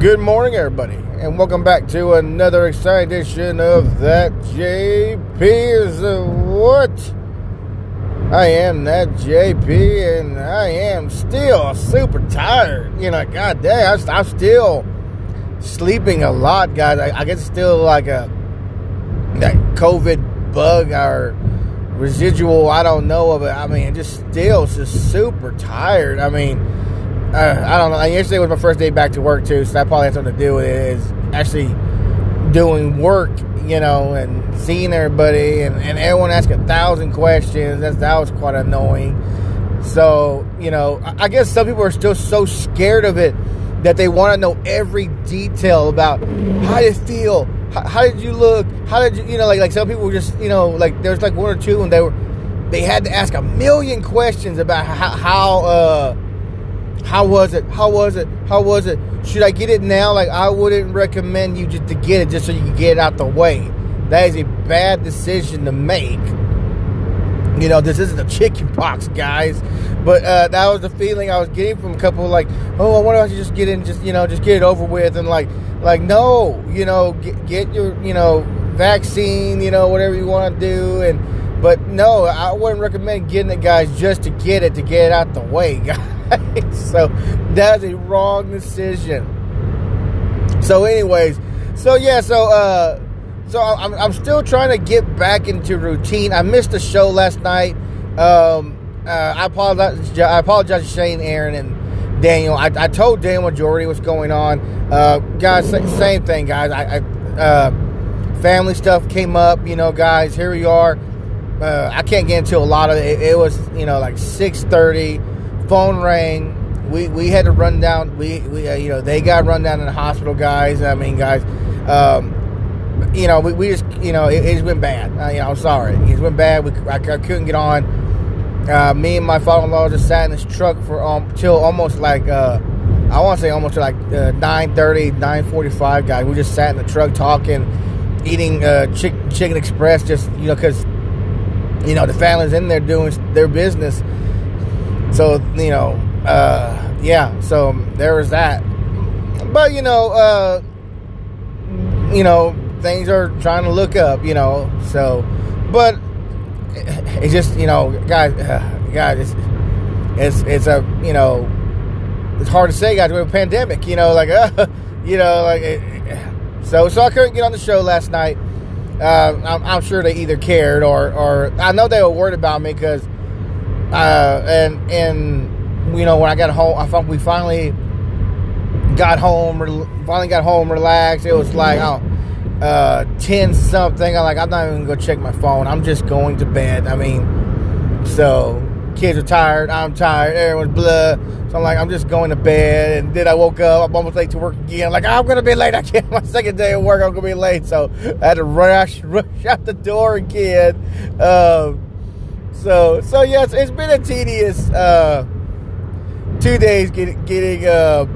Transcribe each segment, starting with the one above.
Good morning, everybody, and welcome back to another exciting edition of That JP is What? I am that JP, and I am still super tired. You know, god damn, I'm still sleeping a lot, guys. I, I guess still like a that COVID bug or residual, I don't know of it. I mean, just still just super tired. I mean, uh, I don't know. Yesterday was my first day back to work too, so that probably has something to do with it. Is actually doing work, you know, and seeing everybody, and, and everyone asked a thousand questions. That's that was quite annoying. So you know, I guess some people are still so scared of it that they want to know every detail about how you feel, how, how, did you look, how did you, you know, like like some people just, you know, like there's like one or two, and they were they had to ask a million questions about how how. uh how was it? How was it? How was it? Should I get it now? Like, I wouldn't recommend you just to get it just so you can get it out the way. That is a bad decision to make. You know, this isn't a chicken pox, guys. But uh, that was the feeling I was getting from a couple. Like, oh, I wonder if I should just get in, just you know, just get it over with, and like, like no, you know, get, get your, you know, vaccine, you know, whatever you want to do, and but no, I wouldn't recommend getting it, guys, just to get it to get it out the way, guys. so that's a wrong decision. So, anyways, so yeah, so uh, so I'm, I'm still trying to get back into routine. I missed the show last night. Um, uh, I apologize. I apologize to Shane, Aaron, and Daniel. I, I told Daniel majority what's going on. Uh, guys, same thing, guys. I, I uh, family stuff came up. You know, guys. Here we are. Uh, I can't get into a lot of it. It was, you know, like six thirty phone rang. We, we had to run down. We, we uh, you know they got run down in the hospital, guys. I mean, guys, um, you know we, we just you know it, it's been bad. Uh, you know, I'm sorry, it's been bad. We I, I couldn't get on. Uh, me and my father-in-law just sat in this truck for um till almost like uh, I want to say almost like uh, 9:30, 9:45, guys. We just sat in the truck talking, eating uh, chick, chicken express, just you know because you know the family's in there doing their business so you know, uh, yeah. So there was that. But you know, uh, you know, things are trying to look up. You know, so but it's just you know, guys, uh, guys, it's it's it's a you know, it's hard to say, guys. With a pandemic, you know, like uh, you know, like it, so so I couldn't get on the show last night. Uh, I'm, I'm, sure they either cared or or I know they were worried about me because uh, and and you know when I got home, I thought we finally got home. Finally got home, relaxed. It was like oh, uh, ten something. I'm like I'm not even gonna check my phone. I'm just going to bed. I mean, so kids are tired. I'm tired. Everyone's blood. So I'm like, I'm just going to bed. And then I woke up. I'm almost late to work again. Like, I'm to be late. I can't. My second day of work, I'm to be late. So I had to rush, rush out the door again. Um, so so yes, it's been a tedious uh, two days getting getting uh,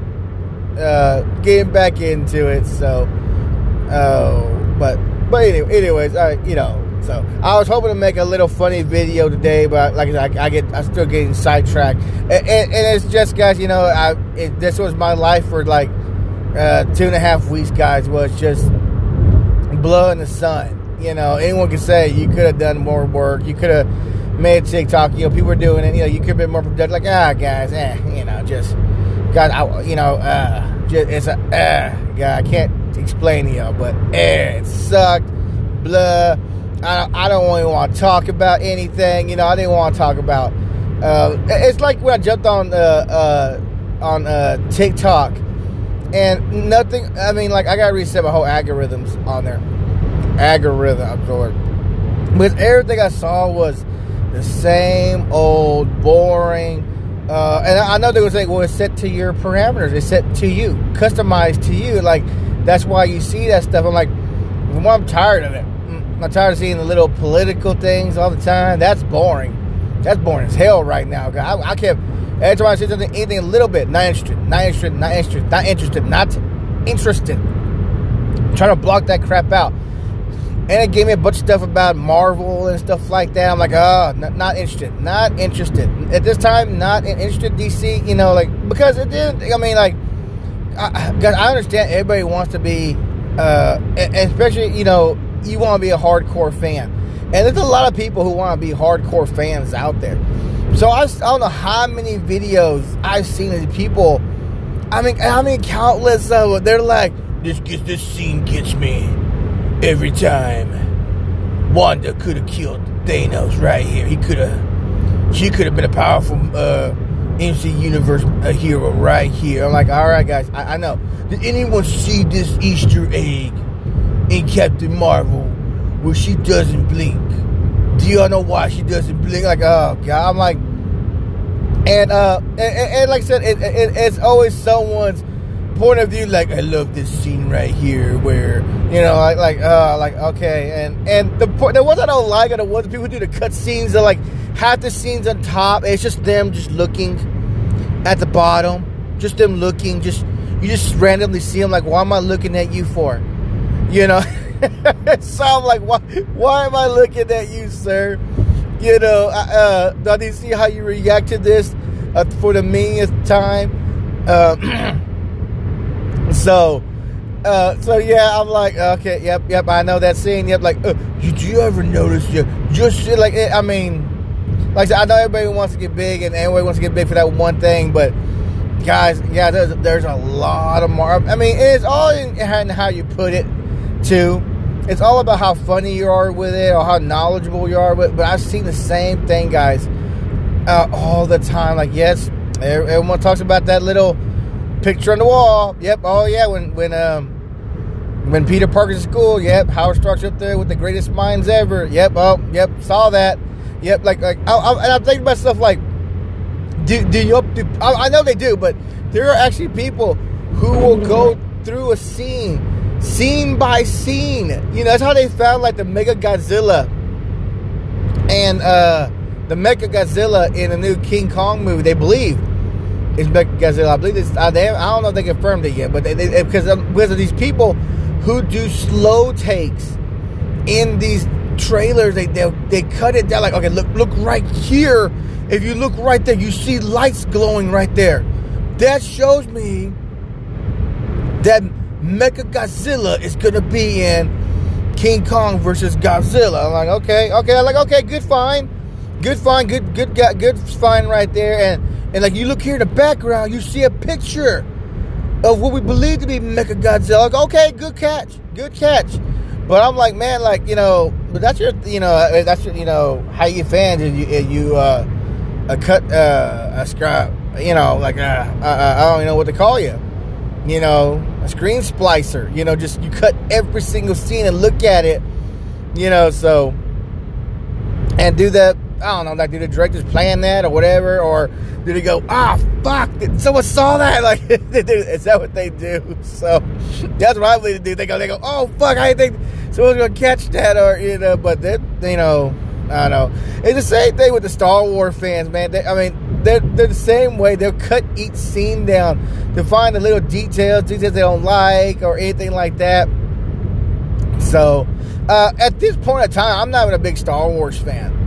uh, getting back into it. So, uh, but but anyway, anyways, I you know. So I was hoping to make a little funny video today, but like I said, I, I get I'm still getting sidetracked, and, and, and, it's just guys, you know, I it, this was my life for like uh, two and a half weeks, guys. Was just blood in the sun. You know, anyone can say you could have done more work. You could have made TikTok. You know, people are doing it. You know, you could have been more productive. Like, ah, guys, eh, you know, just God, I, you know, uh, just it's a, uh, God, I can't explain to y'all, but eh, it sucked. Blah. I, I don't really want to talk about anything. You know, I didn't want to talk about. Uh, it's like when I jumped on uh, uh, on uh, TikTok, and nothing. I mean, like I got to reset my whole algorithms on there. Algorithm, Lord. But everything I saw was the same old boring. Uh, and I know they would say, well, it's set to your parameters. It's set to you, customized to you. Like that's why you see that stuff. I'm like, well, I'm tired of it. Mm, I'm tired of seeing the little political things all the time. That's boring. That's boring as hell right now. I, I kept every time I see something, anything a little bit, not interested, not interested, not interested, not interested, not interested. Trying to block that crap out and it gave me a bunch of stuff about Marvel and stuff like that. I'm like, oh, not, not interested, not interested at this time. Not interested. DC, you know, like because it didn't. I mean, like I, I understand everybody wants to be, uh, especially you know, you want to be a hardcore fan, and there's a lot of people who want to be hardcore fans out there. So I, I don't know how many videos I've seen of people. I mean, I mean, countless of them. They're like, this gets this scene gets me every time. Wanda could have killed Thanos right here. He could have. She could have been a powerful uh, MC Universe a hero right here. I'm like, all right, guys, I, I know. Did anyone see this Easter egg in Captain Marvel where she doesn't blink? Do y'all know why she doesn't blink? Like, oh god, I'm like, and uh, and, and like I said, it, it, it's always someone's point of view. Like, I love this scene right here where you know, like, like, uh, like, okay, and and the point, the ones I don't like are the ones people do the cut scenes. They're like half the scenes on top. it's just them just looking at the bottom, just them looking. Just you just randomly see them. Like, why am I looking at you for? You know. so I'm like, why? Why am I looking at you, sir? You know, uh, do you see how you react to this uh, for the millionth time? Uh, so, uh, so yeah, I'm like, okay, yep, yep, I know that scene. Yep, like, uh, did you ever notice? You just like, it, I mean, like I said, I know everybody wants to get big and everybody wants to get big for that one thing, but guys, yeah, there's, there's a lot of more. I mean, it's all in how you put it, too. It's all about how funny you are with it or how knowledgeable you are with. But I've seen the same thing, guys, uh, all the time. Like, yes, everyone talks about that little picture on the wall. Yep. Oh yeah. When when um when Peter Parker's school. Yep. Howard Stark's up there with the greatest minds ever. Yep. Oh yep. Saw that. Yep. Like like I, I, and I'm thinking about stuff like do do you do, I, I know they do, but there are actually people who will go through a scene scene by scene. You know, that's how they found like the Mega Godzilla and uh, the Mega Godzilla in the new King Kong movie. They believe Mega Godzilla. I believe it's. Uh, they, I don't know if they confirmed it yet, but they, they because um, because of these people who do slow takes in these trailers, they they they cut it down. Like okay, look look right here. If you look right there, you see lights glowing right there. That shows me that Mecha Godzilla is gonna be in King Kong versus Godzilla. I'm like, okay, okay, I'm like, okay, good, fine, good, fine, good, good, good, good, fine, right there. And and like you look here in the background, you see a picture of what we believe to be Mecha Godzilla. Like, okay, good catch, good catch. But I'm like, man, like you know, but that's your, you know, that's your, you know, how you fans and you, you uh, a cut, uh, a scrap, you know, like uh, uh, I don't even know what to call you you know, a screen splicer, you know, just you cut every single scene and look at it, you know, so and do that. I don't know, like, did the directors plan that or whatever, or did he go, ah, fuck, did someone saw that? Like, is that what they do? So that's what I believe they do. They go, they go, oh, fuck, I think someone's gonna catch that, or you know, but then, you know, I don't know. It's the same thing with the Star Wars fans, man. They, I mean, they're, they're the same way. They'll cut each scene down to find the little details, details they don't like, or anything like that. So, uh, at this point in time, I'm not even a big Star Wars fan.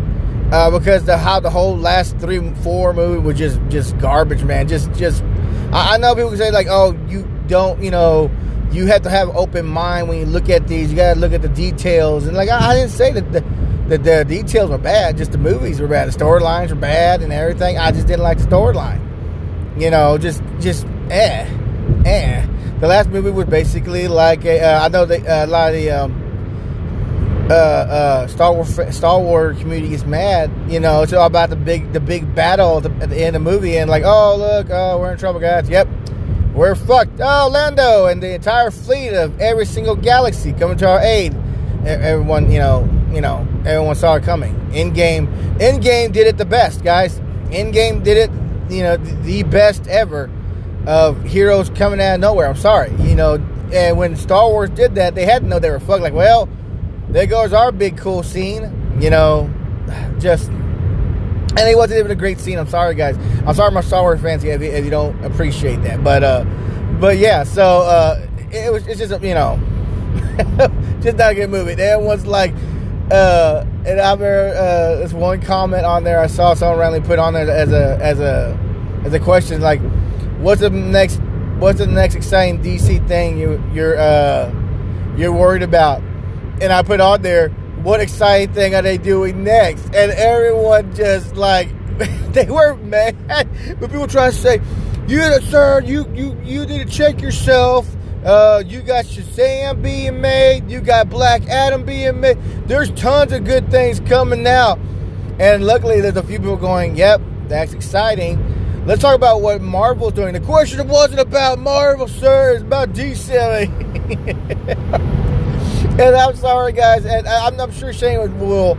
Uh, because the how the whole last three four movie was just just garbage, man. Just just I, I know people say like, oh, you don't, you know, you have to have an open mind when you look at these. You got to look at the details, and like I, I didn't say that the, the, the details were bad, just the movies were bad. The storylines were bad and everything. I just didn't like the storyline. You know, just just eh, eh. The last movie was basically like a, uh, I know uh, a lot of the um, uh, uh, Star Wars Star Wars community is mad. You know, it's all about the big the big battle at the, at the end of the movie and like, oh look, oh we're in trouble, guys. Yep, we're fucked. Oh, Lando and the entire fleet of every single galaxy coming to our aid. Everyone, you know, you know, everyone saw it coming. Endgame, in game did it the best, guys. Endgame did it, you know, the best ever of heroes coming out of nowhere. I'm sorry, you know, and when Star Wars did that, they had to know they were fucked. Like, well, there goes our big cool scene, you know, just. And it wasn't even a great scene. I'm sorry, guys. I'm sorry, my Star Wars fans, if you, if you don't appreciate that. But, uh, but yeah. So uh, it was. It's just you know, just not a good movie. Everyone's like, uh, and I remember uh, this one comment on there I saw someone randomly put on there as a as a as a question like, what's the next what's the next exciting DC thing you you're uh, you're worried about? And I put on there, what exciting thing are they doing next? And everyone just like they were mad. But people try to say, you sir, you you you need to check yourself. Uh, you got Shazam being made. You got Black Adam being made. There's tons of good things coming out. And luckily, there's a few people going, yep, that's exciting. Let's talk about what Marvel's doing. The question wasn't about Marvel, sir. It's about DC. and I'm sorry, guys. And I'm, I'm sure Shane will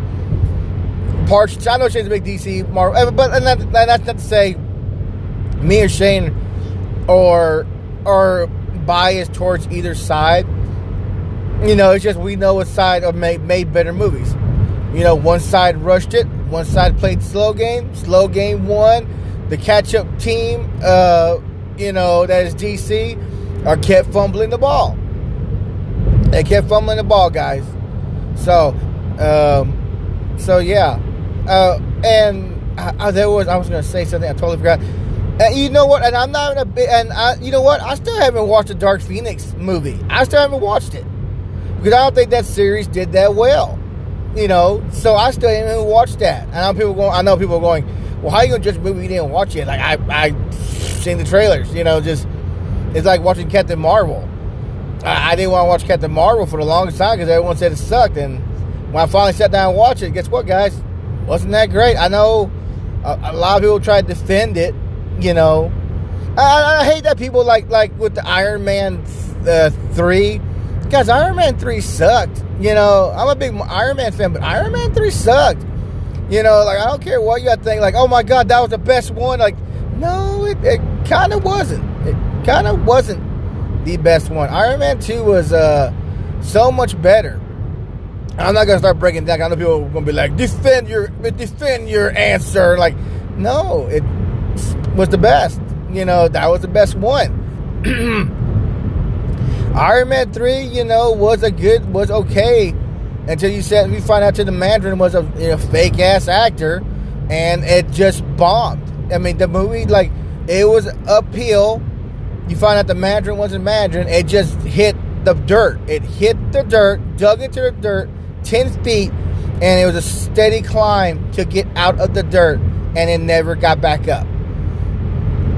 parts. I know Shane's a big DC Marvel, but and that, that's not to say me or Shane are or biased towards either side. You know, it's just we know what side of made, made better movies. You know, one side rushed it, one side played slow game, slow game won. The catch up team, uh, you know, that is DC, are kept fumbling the ball. They kept fumbling the ball, guys. So, um, so yeah, uh, and I, I, there was I was gonna say something I totally forgot. And you know what? And I'm not a bit. And I, you know what? I still haven't watched the Dark Phoenix movie. I still haven't watched it because I don't think that series did that well. You know, so I still haven't even watched that. And I know people going. I know people going. Well, how are you gonna judge a movie you didn't watch it? Like I, I seen the trailers. You know, just it's like watching Captain Marvel. I, I didn't want to watch Captain Marvel for the longest time because everyone said it sucked. And when I finally sat down and watched it, guess what, guys? Wasn't that great? I know a, a lot of people try to defend it you know, I, I, hate that people like like with the Iron Man uh, three. Guys, Iron Man three sucked. You know, I'm a big Iron Man fan, but Iron Man three sucked. You know, like I don't care what you think. Like, oh my god, that was the best one. Like, no, it, it kind of wasn't. It kind of wasn't the best one. Iron Man two was uh, so much better. I'm not gonna start breaking down. I know people are gonna be like, defend your defend your answer. Like, no, it was the best. You know, that was the best one. Iron Man 3, you know, was a good, was okay until you said, we find out to the Mandarin was a you know, fake ass actor and it just bombed. I mean, the movie, like, it was uphill. You find out the Mandarin wasn't Mandarin. It just hit the dirt. It hit the dirt, dug into the dirt 10 feet, and it was a steady climb to get out of the dirt, and it never got back up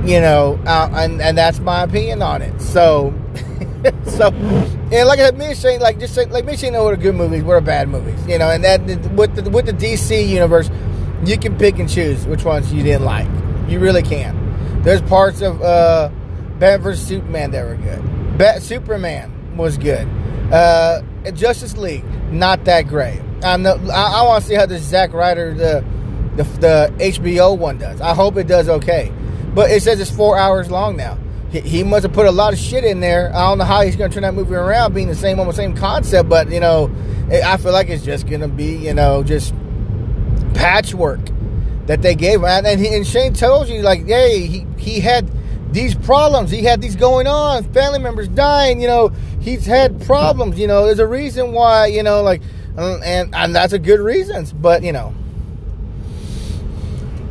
you know, uh, and and that's my opinion on it. So, so, and like I said, me and Shane, like just say, like me and Shane know what are good movies, what are bad movies, you know, and that with the with the DC universe, you can pick and choose which ones you didn't like. You really can. There's parts of uh, Batman vs Superman that were good. Bat Superman was good. Uh, Justice League, not that great. I know. I, I want to see how the Zack Snyder the, the the HBO one does. I hope it does okay. But it says it's four hours long now. He, must have put a lot of shit in there. I don't know how he's going to turn that movie around, being the same almost same concept. But you know, I feel like it's just going to be you know just patchwork that they gave. And, and, he, and Shane tells you like, hey, he he had these problems. He had these going on. Family members dying. You know, he's had problems. You know, there's a reason why. You know, like, and and that's a good reasons. But you know,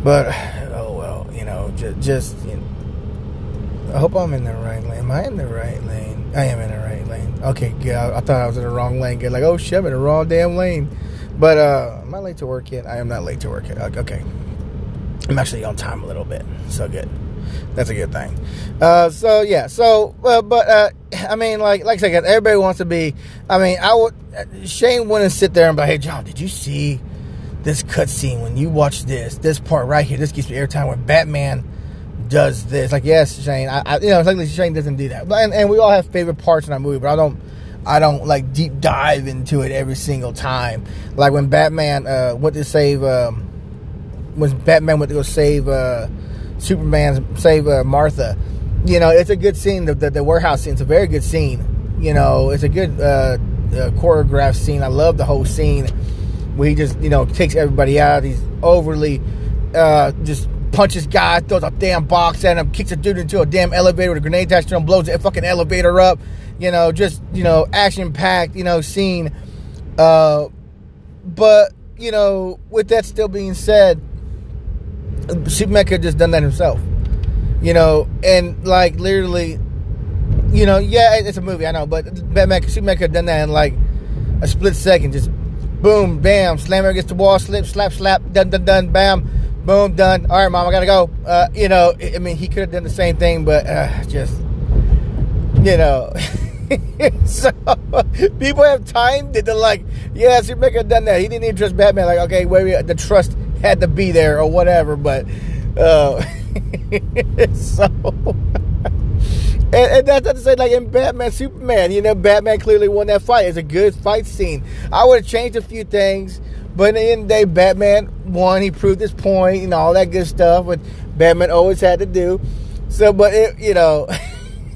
but oh well. You know, just, just you know, I hope I'm in the right lane. Am I in the right lane? I am in the right lane. Okay, good. I, I thought I was in the wrong lane. Good. Like, oh shit, I'm in the wrong damn lane. But uh, am I late to work yet? I am not late to work yet. Okay. I'm actually on time a little bit. So good. That's a good thing. Uh, so yeah. So, uh, but uh, I mean, like, like I said, everybody wants to be. I mean, I would. Shane wouldn't sit there and be, "Hey, John, did you see this cutscene when you watch this, this part right here, this gives me airtime when Batman does this. Like, yes, Shane, I, I you know, it's like Shane doesn't do that. But and, and, we all have favorite parts in our movie, but I don't, I don't like deep dive into it every single time. Like when Batman uh, went to save, um, when Batman went to go save uh, Superman, save uh, Martha. You know, it's a good scene. The, the, the warehouse scene. It's a very good scene. You know, it's a good uh, uh choreographed scene. I love the whole scene where he just you know takes everybody out. He's overly uh, just punches guy, throws a damn box at him, kicks a dude into a damn elevator with a grenade attached to him, blows the fucking elevator up. You know, just you know, action packed. You know, scene. Uh, but you know, with that still being said, Superman could have just done that himself. You know, and like literally, you know, yeah, it's a movie, I know, but Batman, Superman could have done that in like a split second, just boom, bam, slammer against the wall, slip, slap, slap, done, done, done, bam, boom, done. All right, mom, I gotta go. Uh, you know, I mean, he could have done the same thing, but uh, just, you know. so people have time to like, yeah, Superman could have done that. He didn't even trust Batman. Like, okay, where the trust had to be there or whatever, but uh, so. And, and, that's not to say, like in Batman, Superman, you know, Batman clearly won that fight. It's a good fight scene. I would have changed a few things, but in the end of the day, Batman won. He proved his point and all that good stuff, What Batman always had to do. So, but it, you know,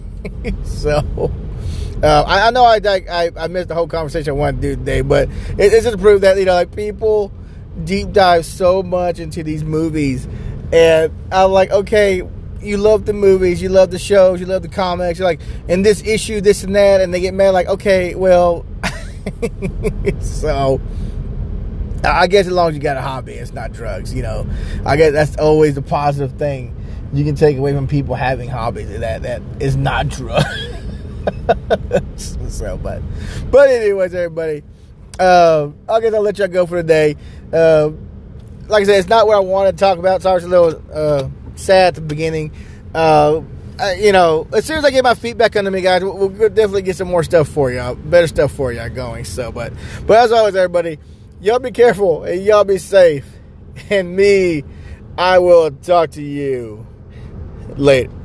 so uh, I, I, know I, I I missed the whole conversation one dude today, but it, it's just to prove that you know, like people deep dive so much into these movies, and I'm like, okay you love the movies, you love the shows, you love the comics. You're like, in this issue, this and that, and they get mad. Like, okay, well, so I guess as long as you got a hobby, it's not drugs. You know, I guess that's always the positive thing you can take away from people having hobbies that that is not drugs. so, but but anyways, everybody, uh, I guess I'll let y'all go for the day. Uh, like I said, it's not what I want to talk about. Sorry, it's a little. Uh, sad at the beginning. Uh, you know, as soon as I get my feet back under me, guys, we'll, we'll definitely get some more stuff for y'all, better stuff for y'all going. So, but, but as always, everybody, y'all be careful and y'all be safe. And me, I will talk to you later.